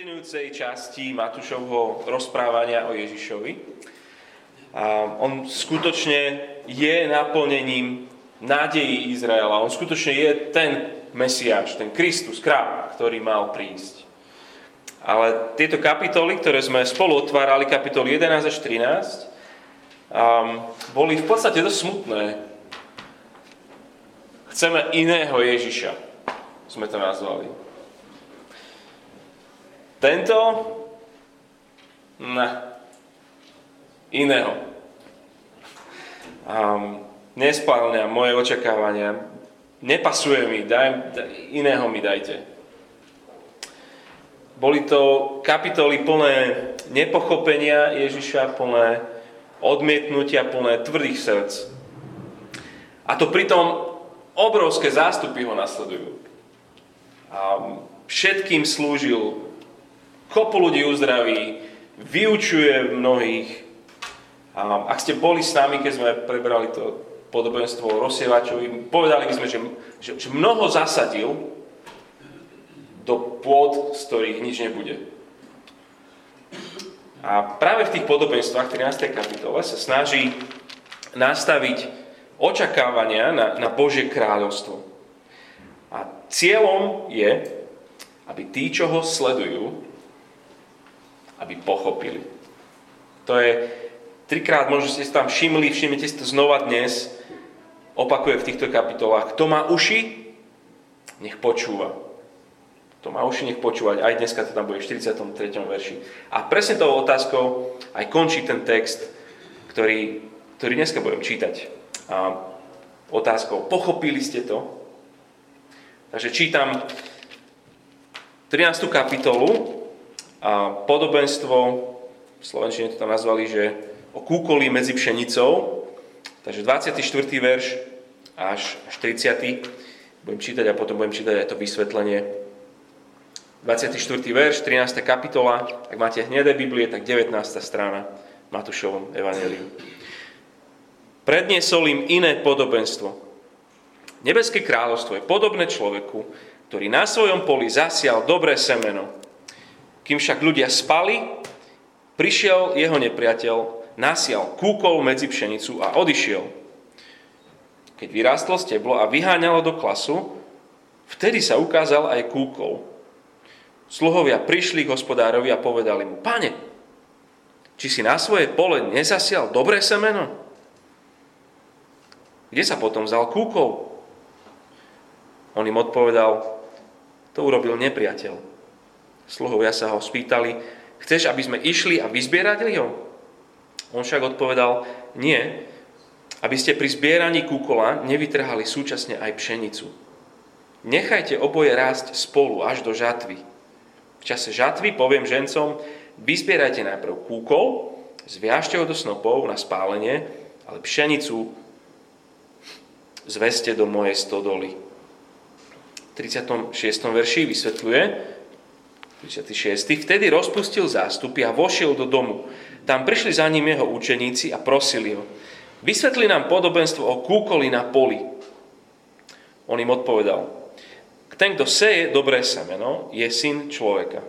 fascinujúcej časti Matúšovho rozprávania o Ježišovi. A on skutočne je naplnením nádejí Izraela. On skutočne je ten Mesiáš, ten Kristus, kráľ, ktorý mal prísť. Ale tieto kapitoly, ktoré sme spolu otvárali, kapitoly 11 až 13, um, boli v podstate dosť smutné. Chceme iného Ježiša, sme to nazvali. Tento? Ne. Iného. Um, nespálňa moje očakávania. Nepasuje mi, daj, iného mi dajte. Boli to kapitoly plné nepochopenia Ježiša, plné odmietnutia, plné tvrdých srdc. A to pritom obrovské zástupy ho nasledujú. A všetkým slúžil kopu ľudí uzdraví, vyučuje mnohých. A ak ste boli s nami, keď sme prebrali to podobenstvo o rozsievačovi, povedali by sme, že, že, že mnoho zasadil do pôd, z ktorých nič nebude. A práve v tých podobenstvách 13. kapitole sa snaží nastaviť očakávania na, na Božie kráľovstvo. A cieľom je, aby tí, čo ho sledujú, aby pochopili. To je trikrát, možno ste si tam všimli, všimnite si to znova dnes, opakuje v týchto kapitolách. Kto má uši, nech počúva. Kto má uši, nech počúvať. Aj dneska to tam bude v 43. verši. A presne tou otázkou aj končí ten text, ktorý, ktorý dneska budem čítať. A otázkou, pochopili ste to? Takže čítam 13. kapitolu, a podobenstvo, v Slovenčine to tam nazvali, že o kúkoli medzi pšenicou, takže 24. verš až, až 30. Budem čítať a potom budem čítať aj to vysvetlenie. 24. verš, 13. kapitola, ak máte hnedé Biblie, tak 19. strana Matúšovom evaneliu. Predniesol im iné podobenstvo. Nebeské kráľovstvo je podobné človeku, ktorý na svojom poli zasial dobré semeno. Kým však ľudia spali, prišiel jeho nepriateľ, nasial kúkol medzi pšenicu a odišiel. Keď vyrástlo steblo a vyháňalo do klasu, vtedy sa ukázal aj kúkol. Sluhovia prišli k hospodárovi a povedali mu, pane, či si na svoje pole nezasial dobré semeno? Kde sa potom vzal kúkol? On im odpovedal, to urobil nepriateľ. Sluhovia sa ho spýtali, chceš, aby sme išli a vyzbierali ho? On však odpovedal, nie, aby ste pri zbieraní kúkola nevytrhali súčasne aj pšenicu. Nechajte oboje rásť spolu až do žatvy. V čase žatvy poviem žencom, vyzbierajte najprv kúkol, zviažte ho do snopov na spálenie, ale pšenicu zveste do mojej stodoly. V 36. verši vysvetľuje, 36. Vtedy rozpustil zástupy a vošiel do domu. Tam prišli za ním jeho učeníci a prosili ho. Vysvetli nám podobenstvo o kúkoli na poli. On im odpovedal. Ten, kto seje dobré semeno, je syn človeka.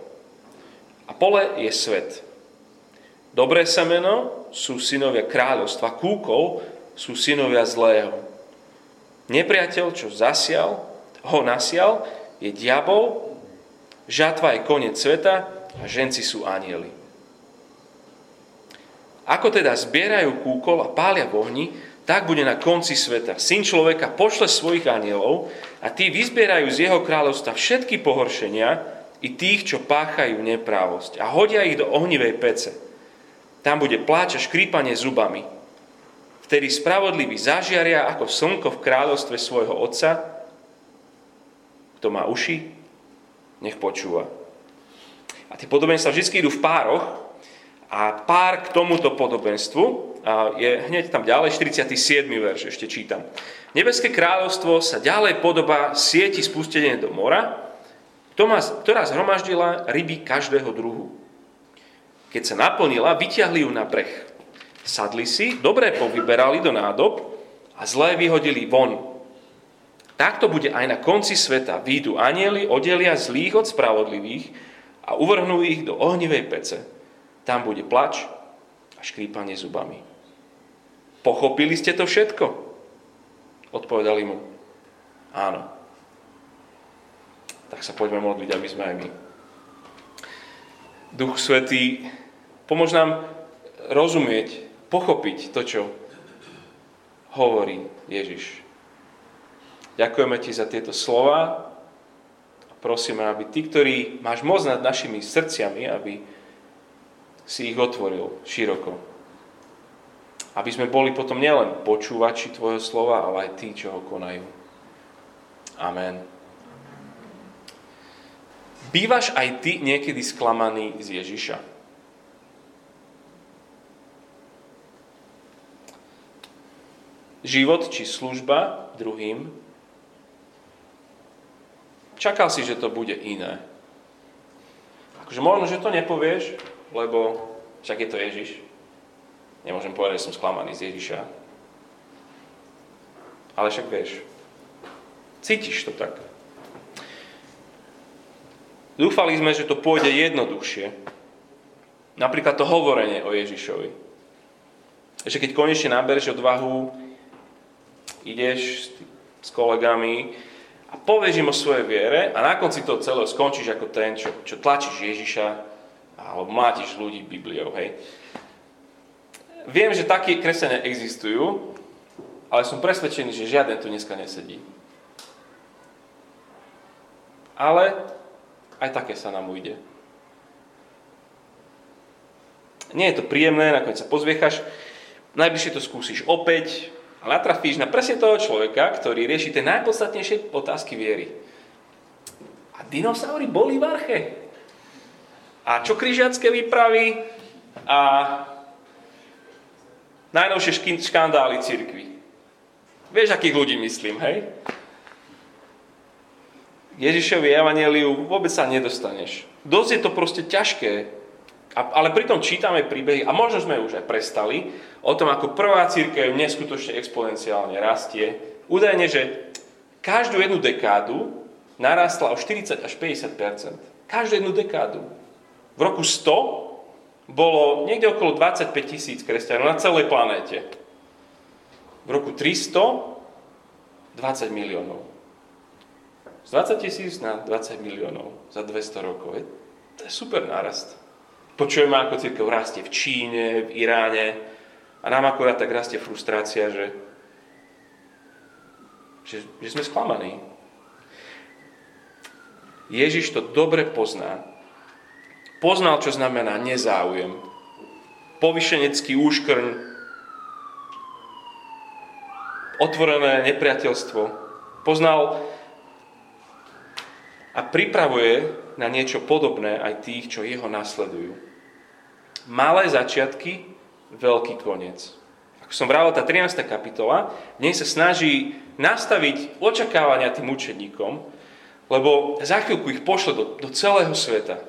A pole je svet. Dobré semeno sú synovia kráľovstva, kúkol sú synovia zlého. Nepriateľ, čo zasial, ho nasial, je diabol, Žatva je koniec sveta a ženci sú anieli. Ako teda zbierajú kúkol a pália v ohni, tak bude na konci sveta. Syn človeka pošle svojich anielov a tí vyzbierajú z jeho kráľovstva všetky pohoršenia i tých, čo páchajú neprávosť a hodia ich do ohnivej pece. Tam bude pláč a škrípanie zubami. Vtedy spravodlivý zažiaria ako slnko v kráľovstve svojho otca. Kto má uši, nech počúva. A tie podobenstva vždy idú v pároch a pár k tomuto podobenstvu je hneď tam ďalej, 47. verš ešte čítam. Nebeské kráľovstvo sa ďalej podobá sieti spustenie do mora, ktorá zhromaždila ryby každého druhu. Keď sa naplnila, vyťahli ju na breh. Sadli si, dobre povyberali do nádob a zlé vyhodili von Takto bude aj na konci sveta. Výjdu anieli, oddelia zlých od spravodlivých a uvrhnú ich do ohnivej pece. Tam bude plač a škrípanie zubami. Pochopili ste to všetko? Odpovedali mu. Áno. Tak sa poďme modliť, aby sme aj my. Duch Svetý, pomôž nám rozumieť, pochopiť to, čo hovorí Ježiš. Ďakujeme ti za tieto slova a prosíme, aby tí, ktorí máš moc nad našimi srdciami, aby si ich otvoril široko. Aby sme boli potom nielen počúvači Tvojho slova, ale aj tí, čo ho konajú. Amen. Bývaš aj ty niekedy sklamaný z Ježiša? Život či služba druhým čakal si, že to bude iné. Akože možno, že to nepovieš, lebo však je to Ježiš. Nemôžem povedať, že som sklamaný z Ježiša. Ale však vieš, cítiš to tak. Dúfali sme, že to pôjde jednoduchšie. Napríklad to hovorenie o Ježišovi. Že keď konečne nabereš odvahu, ideš s kolegami a povieš im o svojej viere a na konci toho celého skončíš ako ten, čo, čo tlačíš Ježiša alebo mlátiš ľudí Bibliou, hej. Viem, že takí kresenia existujú, ale som presvedčený, že žiaden tu dneska nesedí. Ale aj také sa nám ujde. Nie je to príjemné, nakoniec sa pozviechaš, najbližšie to skúsiš opäť, a natrafíš na presne toho človeka, ktorý rieši tie najpodstatnejšie otázky viery. A dinosaury boli v arche. A čo križiacké výpravy a najnovšie škandály cirkvi. Vieš, akých ľudí myslím, hej? Ježišovi evaneliu vôbec sa nedostaneš. Dosť je to proste ťažké ale pritom čítame príbehy, a možno sme už aj prestali, o tom, ako prvá církev neskutočne exponenciálne rastie. Údajne, že každú jednu dekádu narastla o 40 až 50% Každú jednu dekádu. V roku 100 bolo niekde okolo 25 tisíc kresťanov na celej planéte. V roku 300 20 miliónov. Z 20 tisíc na 20 miliónov za 200 rokov. To je super nárast. Počujeme, ako církev rastie v Číne, v Iráne a nám akorát tak rastie frustrácia, že, že, že sme sklamaní. Ježiš to dobre pozná. Poznal, čo znamená nezáujem. Povyšenecký úškrň, otvorené nepriateľstvo. Poznal a pripravuje na niečo podobné aj tých, čo jeho nasledujú. Malé začiatky, veľký koniec. Ako som vravil, tá 13. kapitola, v nej sa snaží nastaviť očakávania tým učeníkom, lebo za chvíľku ich pošle do, do celého sveta.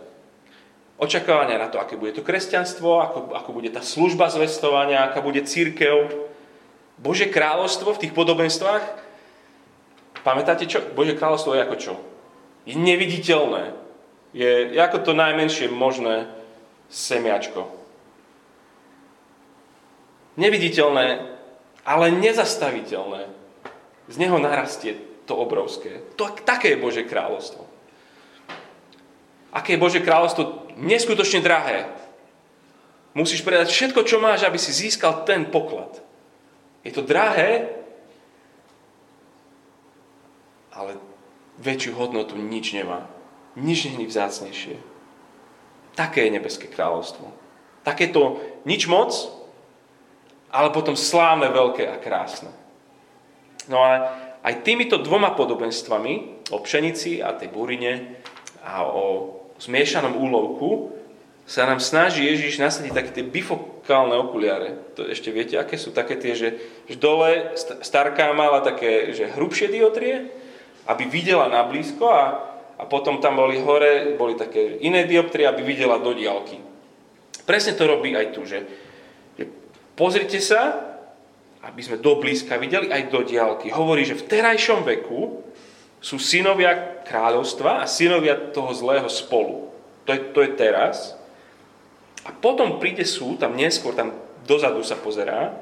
Očakávania na to, aké bude to kresťanstvo, ako, ako bude tá služba zvestovania, aká bude církev, Bože kráľovstvo v tých podobenstvách. Pamätáte čo? Bože kráľovstvo je ako čo? je neviditeľné. Je ako to najmenšie možné semiačko. Neviditeľné, ale nezastaviteľné. Z neho narastie to obrovské. To, také je Bože kráľovstvo. Aké je Bože kráľovstvo neskutočne drahé. Musíš predať všetko, čo máš, aby si získal ten poklad. Je to drahé, ale väčšiu hodnotu nič nemá. Nič není vzácnejšie. Také je nebeské kráľovstvo. Takéto nič moc, ale potom slávne, veľké a krásne. No a aj týmito dvoma podobenstvami, o pšenici a tej burine a o zmiešanom úlovku, sa nám snaží Ježiš nasadiť také tie bifokálne okuliare. To ešte viete, aké sú? Také tie, že, že dole starká mala také že hrubšie diotrie aby videla na blízko a, a potom tam boli hore, boli také iné dioptrie, aby videla do diálky. Presne to robí aj tu, že, že pozrite sa, aby sme do blízka videli aj do diálky. Hovorí, že v terajšom veku sú synovia kráľovstva a synovia toho zlého spolu. To je, to je teraz. A potom príde súd, tam neskôr, tam dozadu sa pozerá,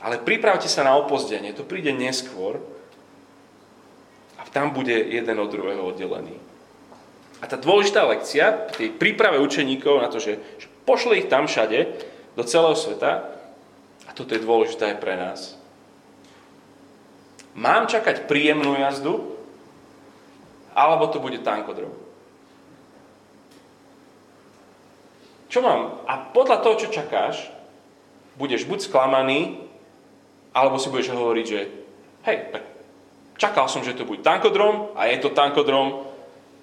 ale pripravte sa na opozdenie, to príde neskôr tam bude jeden od druhého oddelený. A tá dôležitá lekcia tej príprave učeníkov na to, že, že pošle ich tam všade, do celého sveta, a toto je dôležité aj pre nás. Mám čakať príjemnú jazdu, alebo to bude tankodrom. Čo mám? A podľa toho, čo čakáš, budeš buď sklamaný, alebo si budeš hovoriť, že hej, čakal som, že to bude tankodrom a je to tankodrom,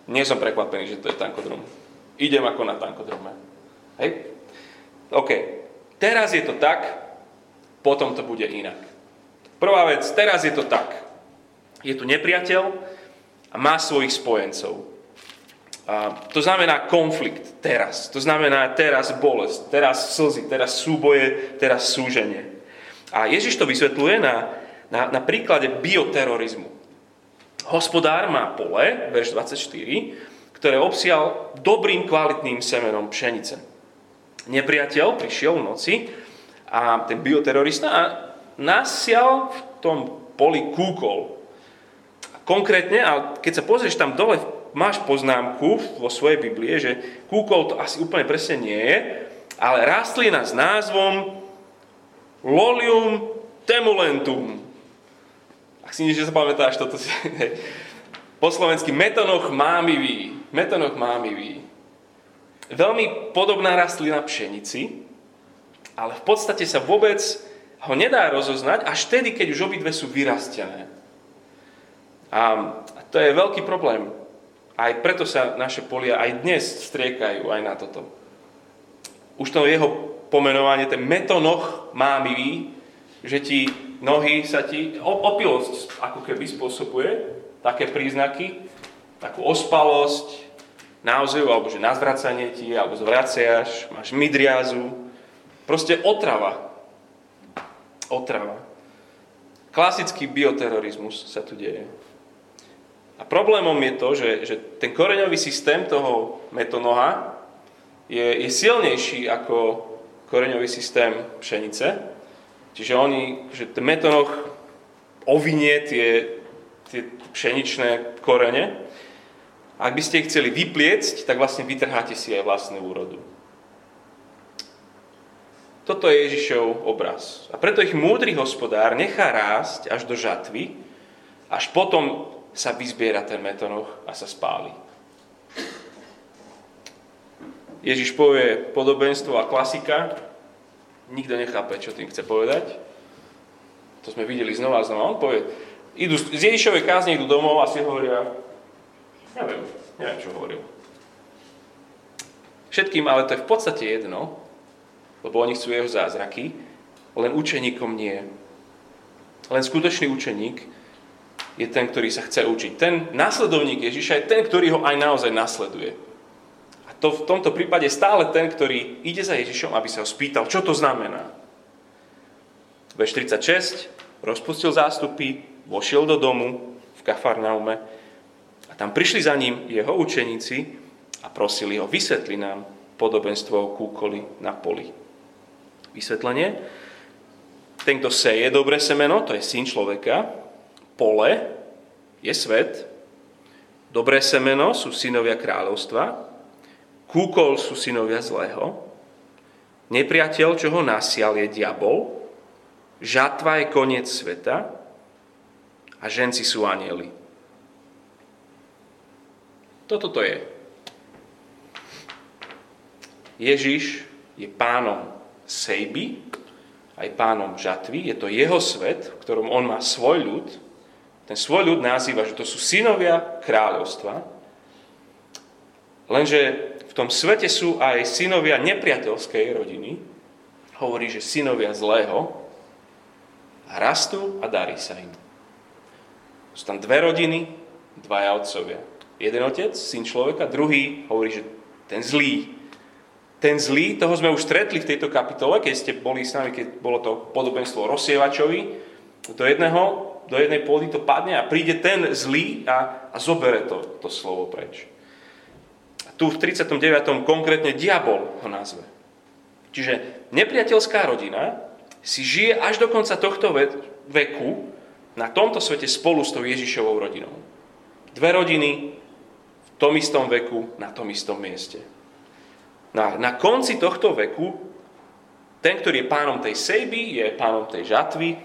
nie som prekvapený, že to je tankodrom. Idem ako na tankodrome. Hej? OK. Teraz je to tak, potom to bude inak. Prvá vec, teraz je to tak. Je tu nepriateľ, a má svojich spojencov. A to znamená konflikt teraz. To znamená teraz bolesť, teraz slzy, teraz súboje, teraz súženie. A Ježiš to vysvetľuje na, na, na príklade bioterorizmu. Hospodár má pole, verš 24, ktoré obsial dobrým kvalitným semenom pšenice. Nepriateľ prišiel v noci a ten bioterorista a nasial v tom poli kúkol, Konkrétne, a keď sa pozrieš tam dole, máš poznámku vo svojej Biblie, že kúkol to asi úplne presne nie je, ale rastlina s názvom Lolium temulentum. Si nič nezapamätáš, toto si... Po slovensky metonoch mámivý. Metonoch mámivý. Veľmi podobná rastlina pšenici, ale v podstate sa vôbec ho nedá rozoznať až vtedy, keď už obidve sú vyrastené. A to je veľký problém. Aj preto sa naše polia aj dnes striekajú aj na toto. Už to jeho pomenovanie, ten metonoch mámivý, že ti nohy sa ti, opilosť ako keby spôsobuje také príznaky, takú ospalosť, naozaj, alebo že na zvracanie ti, alebo zvraciaš, máš midriazu. Proste otrava. Otrava. Klasický bioterorizmus sa tu deje. A problémom je to, že, že ten koreňový systém toho metonoha je, je silnejší ako koreňový systém pšenice. Čiže oni, že ten metonoch ovinie tie, tie pšeničné korene. Ak by ste ich chceli vypliecť, tak vlastne vytrháte si aj vlastnú úrodu. Toto je Ježišov obraz. A preto ich múdry hospodár nechá rásť až do žatvy, až potom sa vyzbiera ten metonoch a sa spáli. Ježiš povie podobenstvo a klasika. Nikto nechápe, čo tým chce povedať. To sme videli znova a znova. On povie, idú, z Ježišovej kázne idú domov a si hovoria, neviem, neviem, čo hovoril. Všetkým, ale to je v podstate jedno, lebo oni chcú jeho zázraky, len učeníkom nie. Len skutočný učeník je ten, ktorý sa chce učiť. Ten následovník Ježiša je ten, ktorý ho aj naozaj nasleduje. To v tomto prípade stále ten, ktorý ide za Ježišom, aby sa ho spýtal, čo to znamená. Veš 36, rozpustil zástupy, vošiel do domu v Kafarnaume a tam prišli za ním jeho učeníci a prosili ho, vysvetli nám podobenstvo o kúkoli na poli. Vysvetlenie. Ten, kto seje dobré semeno, to je syn človeka, pole je svet, dobré semeno sú synovia kráľovstva, kúkol sú synovia zlého, nepriateľ, čo ho nasial, je diabol, žatva je koniec sveta. A ženci sú anieli. Toto to je. Ježiš je pánom sejby, aj pánom žatvy, je to jeho svet, v ktorom on má svoj ľud, ten svoj ľud nazýva, že to sú synovia kráľovstva, lenže v tom svete sú aj synovia nepriateľskej rodiny, hovorí, že synovia zlého, rastú a darí sa im. Sú tam dve rodiny, dvaja otcovia. Jeden otec, syn človeka, druhý hovorí, že ten zlý. Ten zlý, toho sme už stretli v tejto kapitole, keď ste boli s nami, keď bolo to podobenstvo rozsievačovi. Do jedného do jednej pôdy to padne a príde ten zlý a, a zobere to, to slovo preč. Tu v 39. konkrétne diabol ho nazve. Čiže nepriateľská rodina si žije až do konca tohto veku na tomto svete spolu s tou Ježišovou rodinou. Dve rodiny v tom istom veku, na tom istom mieste. Na, na konci tohto veku ten, ktorý je pánom tej sejby, je pánom tej žatvy,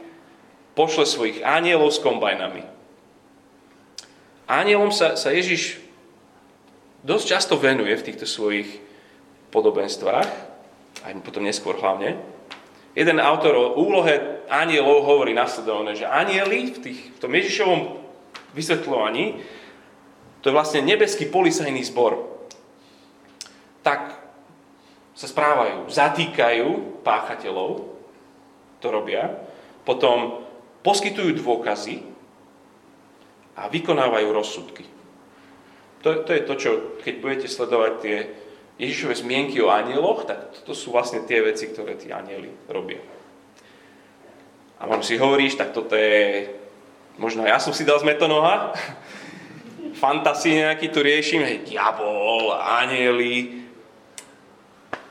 pošle svojich anielov s kombajnami. Anielom sa, sa Ježiš dosť často venuje v týchto svojich podobenstvách, aj potom neskôr hlavne. Jeden autor o úlohe anielov hovorí nasledovne, že anieli v, tých, v tom Ježišovom vysvetľovaní, to je vlastne nebeský policajný zbor. Tak sa správajú, zatýkajú páchateľov, to robia, potom poskytujú dôkazy a vykonávajú rozsudky. To, to je to, čo keď budete sledovať tie Ježišové zmienky o anieloch, tak to sú vlastne tie veci, ktoré tí anieli robia. A možno si hovoríš, tak toto je, možno ja som si dal z metonoha, fantasy nejaký tu riešim, hej, diabol, anieli.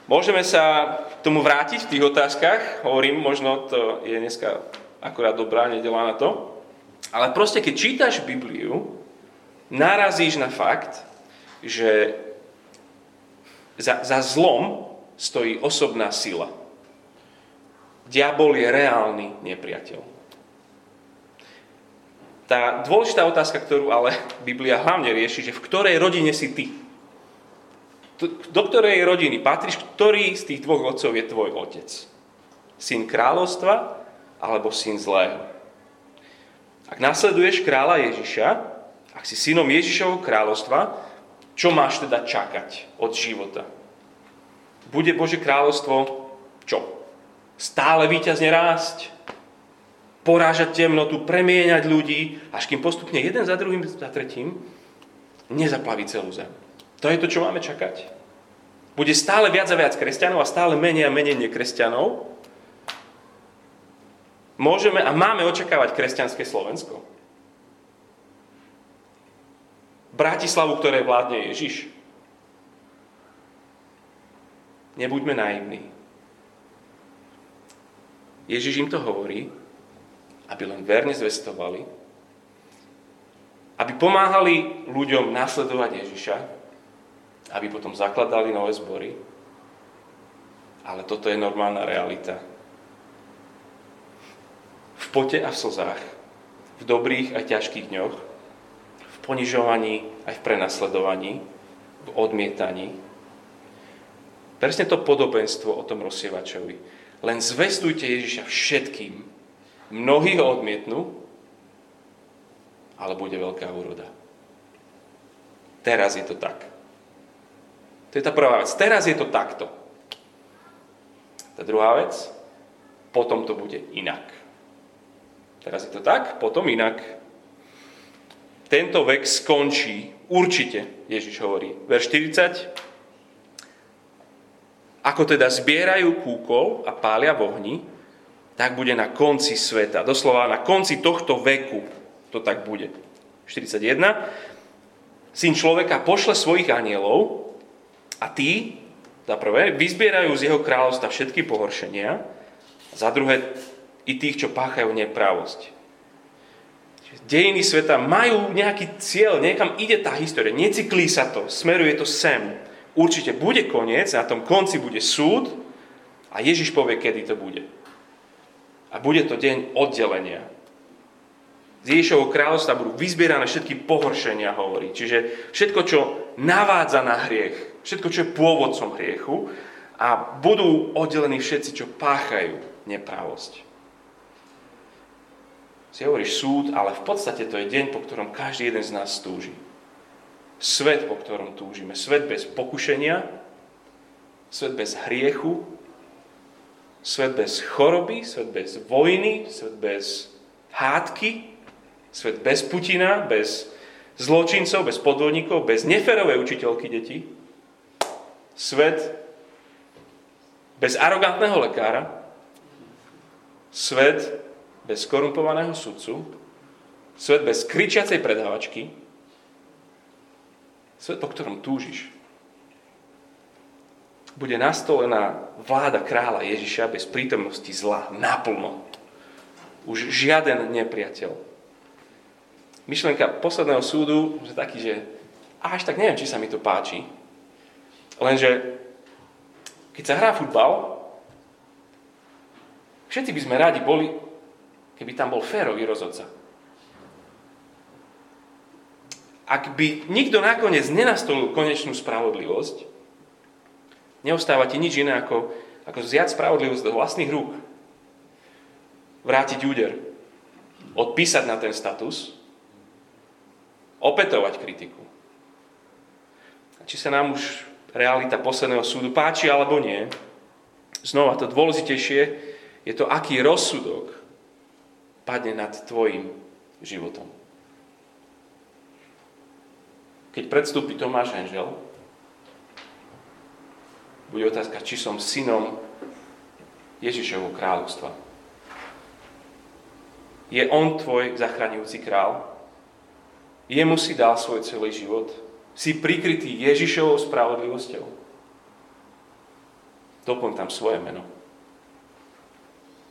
Môžeme sa k tomu vrátiť v tých otázkach, hovorím, možno to je dneska akurát dobrá nedela na to. Ale proste, keď čítaš Bibliu, narazíš na fakt, že za, za zlom stojí osobná sila. Diabol je reálny nepriateľ. Tá dôležitá otázka, ktorú ale Biblia hlavne rieši, že v ktorej rodine si ty? Do ktorej rodiny patríš? Ktorý z tých dvoch otcov je tvoj otec? Syn kráľovstva alebo syn zlého? Ak nasleduješ kráľa Ježiša, ak si synom Ježišovho kráľovstva, čo máš teda čakať od života? Bude Bože kráľovstvo čo? Stále víťazne rásť, porážať temnotu, premieňať ľudí, až kým postupne jeden za druhým, za tretím nezaplaví celú zem. To je to, čo máme čakať. Bude stále viac a viac kresťanov a stále menej a menej nekresťanov. Môžeme a máme očakávať kresťanské Slovensko. Bratislavu, ktoré vládne Ježiš. Nebuďme naivní. Ježiš im to hovorí, aby len verne zvestovali, aby pomáhali ľuďom nasledovať Ježiša, aby potom zakladali nové zbory. Ale toto je normálna realita. V pote a v slzách, v dobrých a ťažkých dňoch, ponižovaní, aj v prenasledovaní, v odmietaní. Presne to podobenstvo o tom rozsievačovi. Len zvestujte Ježiša všetkým. Mnohí ho odmietnú, ale bude veľká úroda. Teraz je to tak. To je tá prvá vec. Teraz je to takto. Tá druhá vec, potom to bude inak. Teraz je to tak, potom inak tento vek skončí. Určite, Ježiš hovorí. Verš 40. Ako teda zbierajú kúkol a pália v ohni, tak bude na konci sveta. Doslova na konci tohto veku to tak bude. 41. Syn človeka pošle svojich anielov a tí, za prvé, vyzbierajú z jeho kráľovstva všetky pohoršenia, za druhé i tých, čo páchajú nepravosť dejiny sveta majú nejaký cieľ, niekam ide tá história, necyklí sa to, smeruje to sem. Určite bude koniec, na tom konci bude súd a Ježiš povie, kedy to bude. A bude to deň oddelenia. Z Ježišovho kráľovstva budú vyzbierané všetky pohoršenia, hovorí. Čiže všetko, čo navádza na hriech, všetko, čo je pôvodcom hriechu a budú oddelení všetci, čo páchajú nepravosť si hovoríš súd, ale v podstate to je deň, po ktorom každý jeden z nás túži. Svet, po ktorom túžime. Svet bez pokušenia, svet bez hriechu, svet bez choroby, svet bez vojny, svet bez hádky, svet bez Putina, bez zločincov, bez podvodníkov, bez neferovej učiteľky detí. Svet bez arogantného lekára. Svet bez korumpovaného sudcu, svet bez kričiacej predávačky, svet, po ktorom túžiš. bude nastolená vláda kráľa Ježiša bez prítomnosti zla naplno. Už žiaden nepriateľ. Myšlenka posledného súdu je taký, že až tak neviem, či sa mi to páči. Lenže keď sa hrá futbal, všetci by sme radi boli, keby tam bol férový rozhodca. Ak by nikto nakoniec nenastolil konečnú spravodlivosť, neostáva ti nič iné ako, ako zjať spravodlivosť do vlastných rúk. Vrátiť úder. Odpísať na ten status. Opetovať kritiku. A či sa nám už realita posledného súdu páči alebo nie, znova to dôležitejšie je to, aký rozsudok padne nad tvojim životom. Keď predstúpi Tomáš Henžel, bude otázka, či som synom Ježišovho kráľovstva. Je on tvoj zachraňujúci král? Jemu si dal svoj celý život? Si prikrytý Ježišovou spravodlivosťou? Doplň tam svoje meno.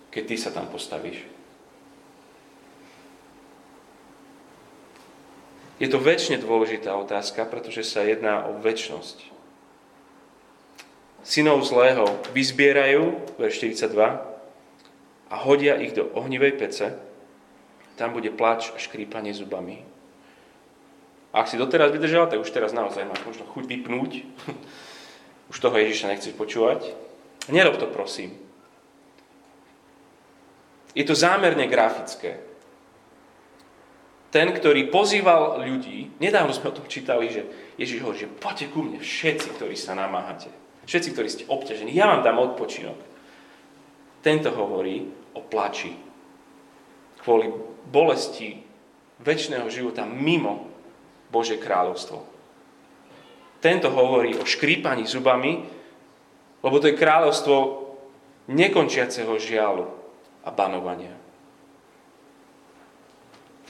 Keď ty sa tam postavíš. Je to väčšine dôležitá otázka, pretože sa jedná o väčnosť. Synov zlého vyzbierajú, verš 42, a hodia ich do ohnivej pece, tam bude plač a škrípanie zubami. A ak si doteraz vydržal, tak už teraz naozaj máš možno chuť vypnúť. Už toho Ježiša nechceš počúvať. Nerob to, prosím. Je to zámerne grafické ten, ktorý pozýval ľudí, nedávno sme o tom čítali, že Ježiš hovorí, že poďte ku mne všetci, ktorí sa namáhate. Všetci, ktorí ste obťažení. Ja vám dám odpočinok. Tento hovorí o plači. Kvôli bolesti väčšného života mimo Bože kráľovstvo. Tento hovorí o škrípaní zubami, lebo to je kráľovstvo nekončiaceho žialu a banovania.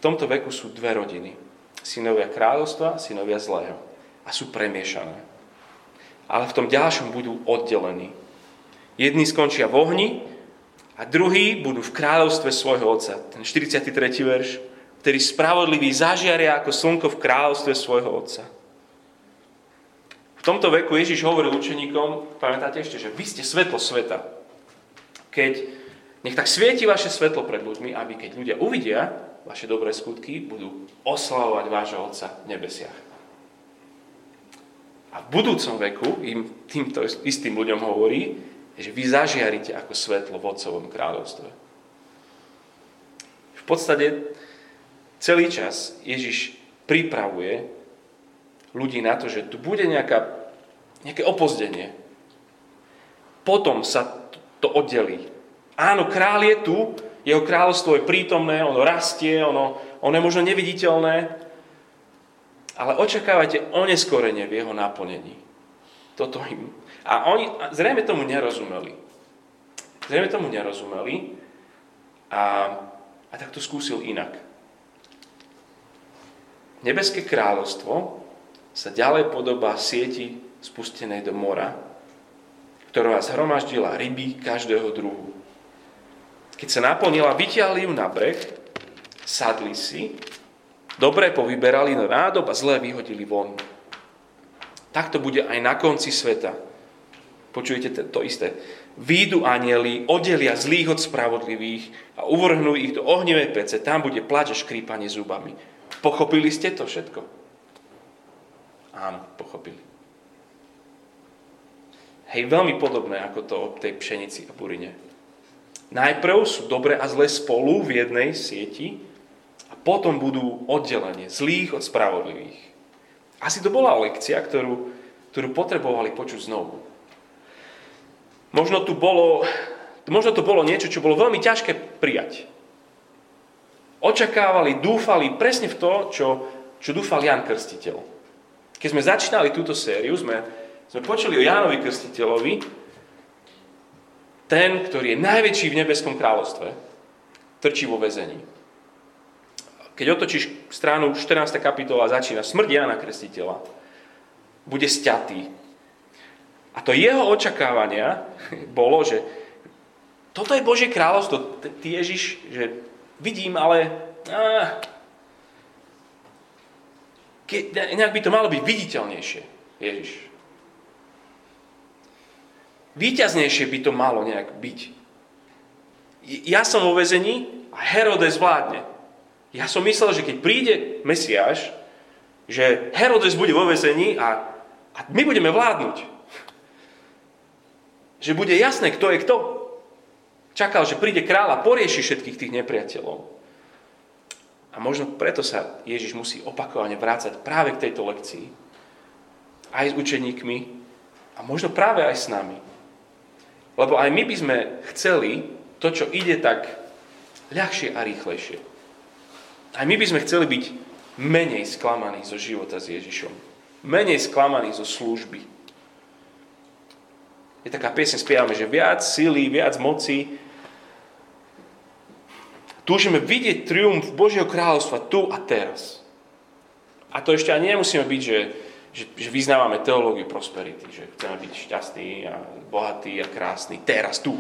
Tomto veku sú dve rodiny. Synovia kráľovstva, synovia zlého. A sú premiešané. Ale v tom ďalšom budú oddelení. Jedni skončia v ohni a druhí budú v kráľovstve svojho otca. Ten 43. verš, ktorý spravodlivý zažiaria ako slnko v kráľovstve svojho otca. V tomto veku Ježiš hovoril učeníkom, pamätáte ešte, že vy ste svetlo sveta. Keď, nech tak svieti vaše svetlo pred ľuďmi, aby keď ľudia uvidia, vaše dobré skutky budú oslavovať vášho Otca v nebesiach. A v budúcom veku im týmto istým ľuďom hovorí, že vy zažiarite ako svetlo v Otcovom kráľovstve. V podstate celý čas Ježiš pripravuje ľudí na to, že tu bude nejaká, nejaké opozdenie. Potom sa to oddelí. Áno, král je tu, jeho kráľovstvo je prítomné, ono rastie, ono, ono je možno neviditeľné, ale očakávajte oneskorenie v jeho naplnení. Toto im. A oni zrejme tomu nerozumeli. Zrejme tomu nerozumeli a, a tak to skúsil inak. Nebeské kráľovstvo sa ďalej podobá sieti spustenej do mora, ktorá zhromaždila ryby každého druhu. Keď sa naplnila, vyťahli ju na breh, sadli si, dobre povyberali na nádob a zlé vyhodili von. Tak to bude aj na konci sveta. Počujete to isté. Výjdu anieli, oddelia zlých od spravodlivých a uvrhnú ich do ohnivej pece. Tam bude plač a škrípanie zubami. Pochopili ste to všetko? Áno, pochopili. Hej, veľmi podobné ako to o tej pšenici a burine. Najprv sú dobre a zlé spolu v jednej sieti a potom budú oddelenie zlých od spravodlivých. Asi to bola lekcia, ktorú, ktorú potrebovali počuť znovu. Možno, tu bolo, možno to bolo niečo, čo bolo veľmi ťažké prijať. Očakávali, dúfali presne v to, čo, čo dúfal Jan Krstiteľ. Keď sme začínali túto sériu, sme, sme počuli o Jánovi Krstiteľovi, ten, ktorý je najväčší v nebeskom kráľovstve, trčí vo väzení. Keď otočíš stranu 14. kapitola, začína smrť Jana Krstiteľa. Bude sťatý. A to jeho očakávania bolo, že toto je Božie kráľovstvo, ty Ježiš, že vidím, ale á, ke, nejak by to malo byť viditeľnejšie, Ježiš. Výťaznejšie by to malo nejak byť. Ja som vo vezení a Herodes vládne. Ja som myslel, že keď príde Mesiáš, že Herodes bude vo vezení a, a my budeme vládnuť. Že bude jasné, kto je kto. Čakal, že príde kráľ a porieši všetkých tých nepriateľov. A možno preto sa Ježiš musí opakovane vrácať práve k tejto lekcii. Aj s učeníkmi a možno práve aj s nami. Lebo aj my by sme chceli to, čo ide tak ľahšie a rýchlejšie. Aj my by sme chceli byť menej sklamaní zo života s Ježišom. Menej sklamaní zo služby. Je taká piesň, spievame, že viac síly, viac moci, Túžime vidieť triumf Božieho kráľovstva tu a teraz. A to ešte ani nemusíme byť, že, že, že vyznávame teológiu prosperity, že chceme byť šťastní a bohatí a krásni teraz, tu.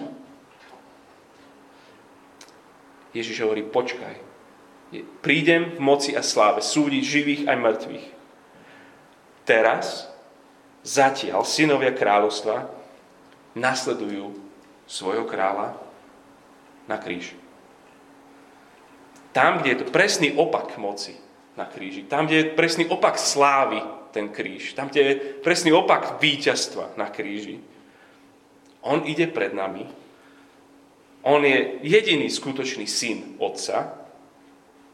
Ježiš hovorí, počkaj. Prídem v moci a sláve súdiť živých aj mŕtvych. Teraz, zatiaľ, synovia kráľovstva nasledujú svojho kráľa na kríž. Tam, kde je to presný opak moci na kríži. Tam, kde je presný opak slávy ten kríž. Tam, kde je presný opak víťazstva na kríži. On ide pred nami. On je jediný skutočný syn Otca.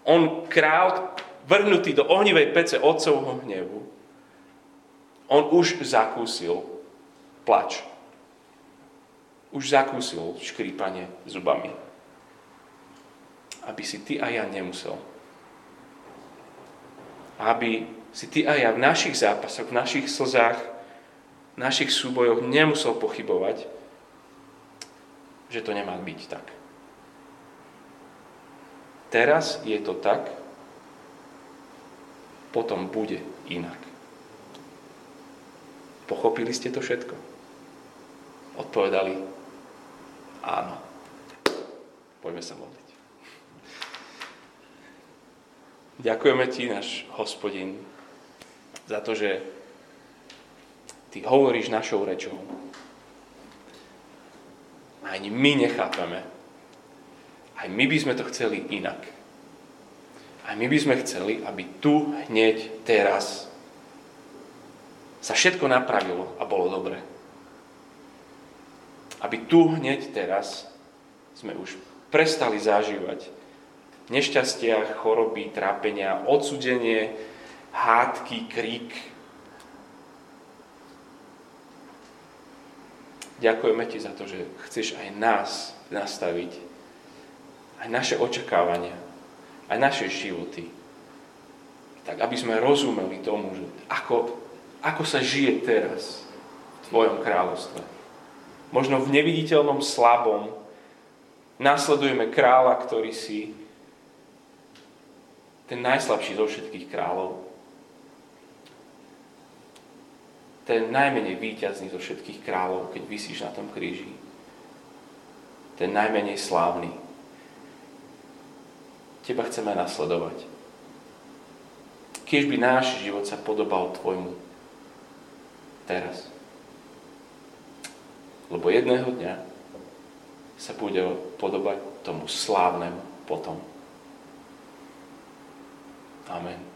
On král vrhnutý do ohnivej pece Otcovho hnevu. On už zakúsil plač. Už zakúsil škrípanie zubami aby si ty a ja nemusel. Aby si ty a ja v našich zápasoch, v našich slzách, v našich súbojoch nemusel pochybovať, že to nemá byť tak. Teraz je to tak, potom bude inak. Pochopili ste to všetko? Odpovedali áno. Poďme sa modliť. Ďakujeme Ti, náš hospodin, za to, že Ty hovoríš našou rečou. Ani my nechápeme. Aj my by sme to chceli inak. Aj my by sme chceli, aby tu, hneď, teraz sa všetko napravilo a bolo dobre. Aby tu, hneď, teraz sme už prestali zažívať nešťastia, choroby, trápenia, odsudenie, hádky, krík. Ďakujeme ti za to, že chceš aj nás nastaviť, aj naše očakávania, aj naše životy. Tak aby sme rozumeli tomu, že ako, ako sa žije teraz v Tvojom kráľovstve. Možno v neviditeľnom slabom nasledujeme kráľa, ktorý si ten najslabší zo všetkých kráľov, ten najmenej výťazný zo všetkých kráľov, keď vysíš na tom kríži, ten najmenej slávny. Teba chceme nasledovať. Keď by náš život sa podobal tvojmu teraz. Lebo jedného dňa sa bude podobať tomu slávnemu potom. Amen.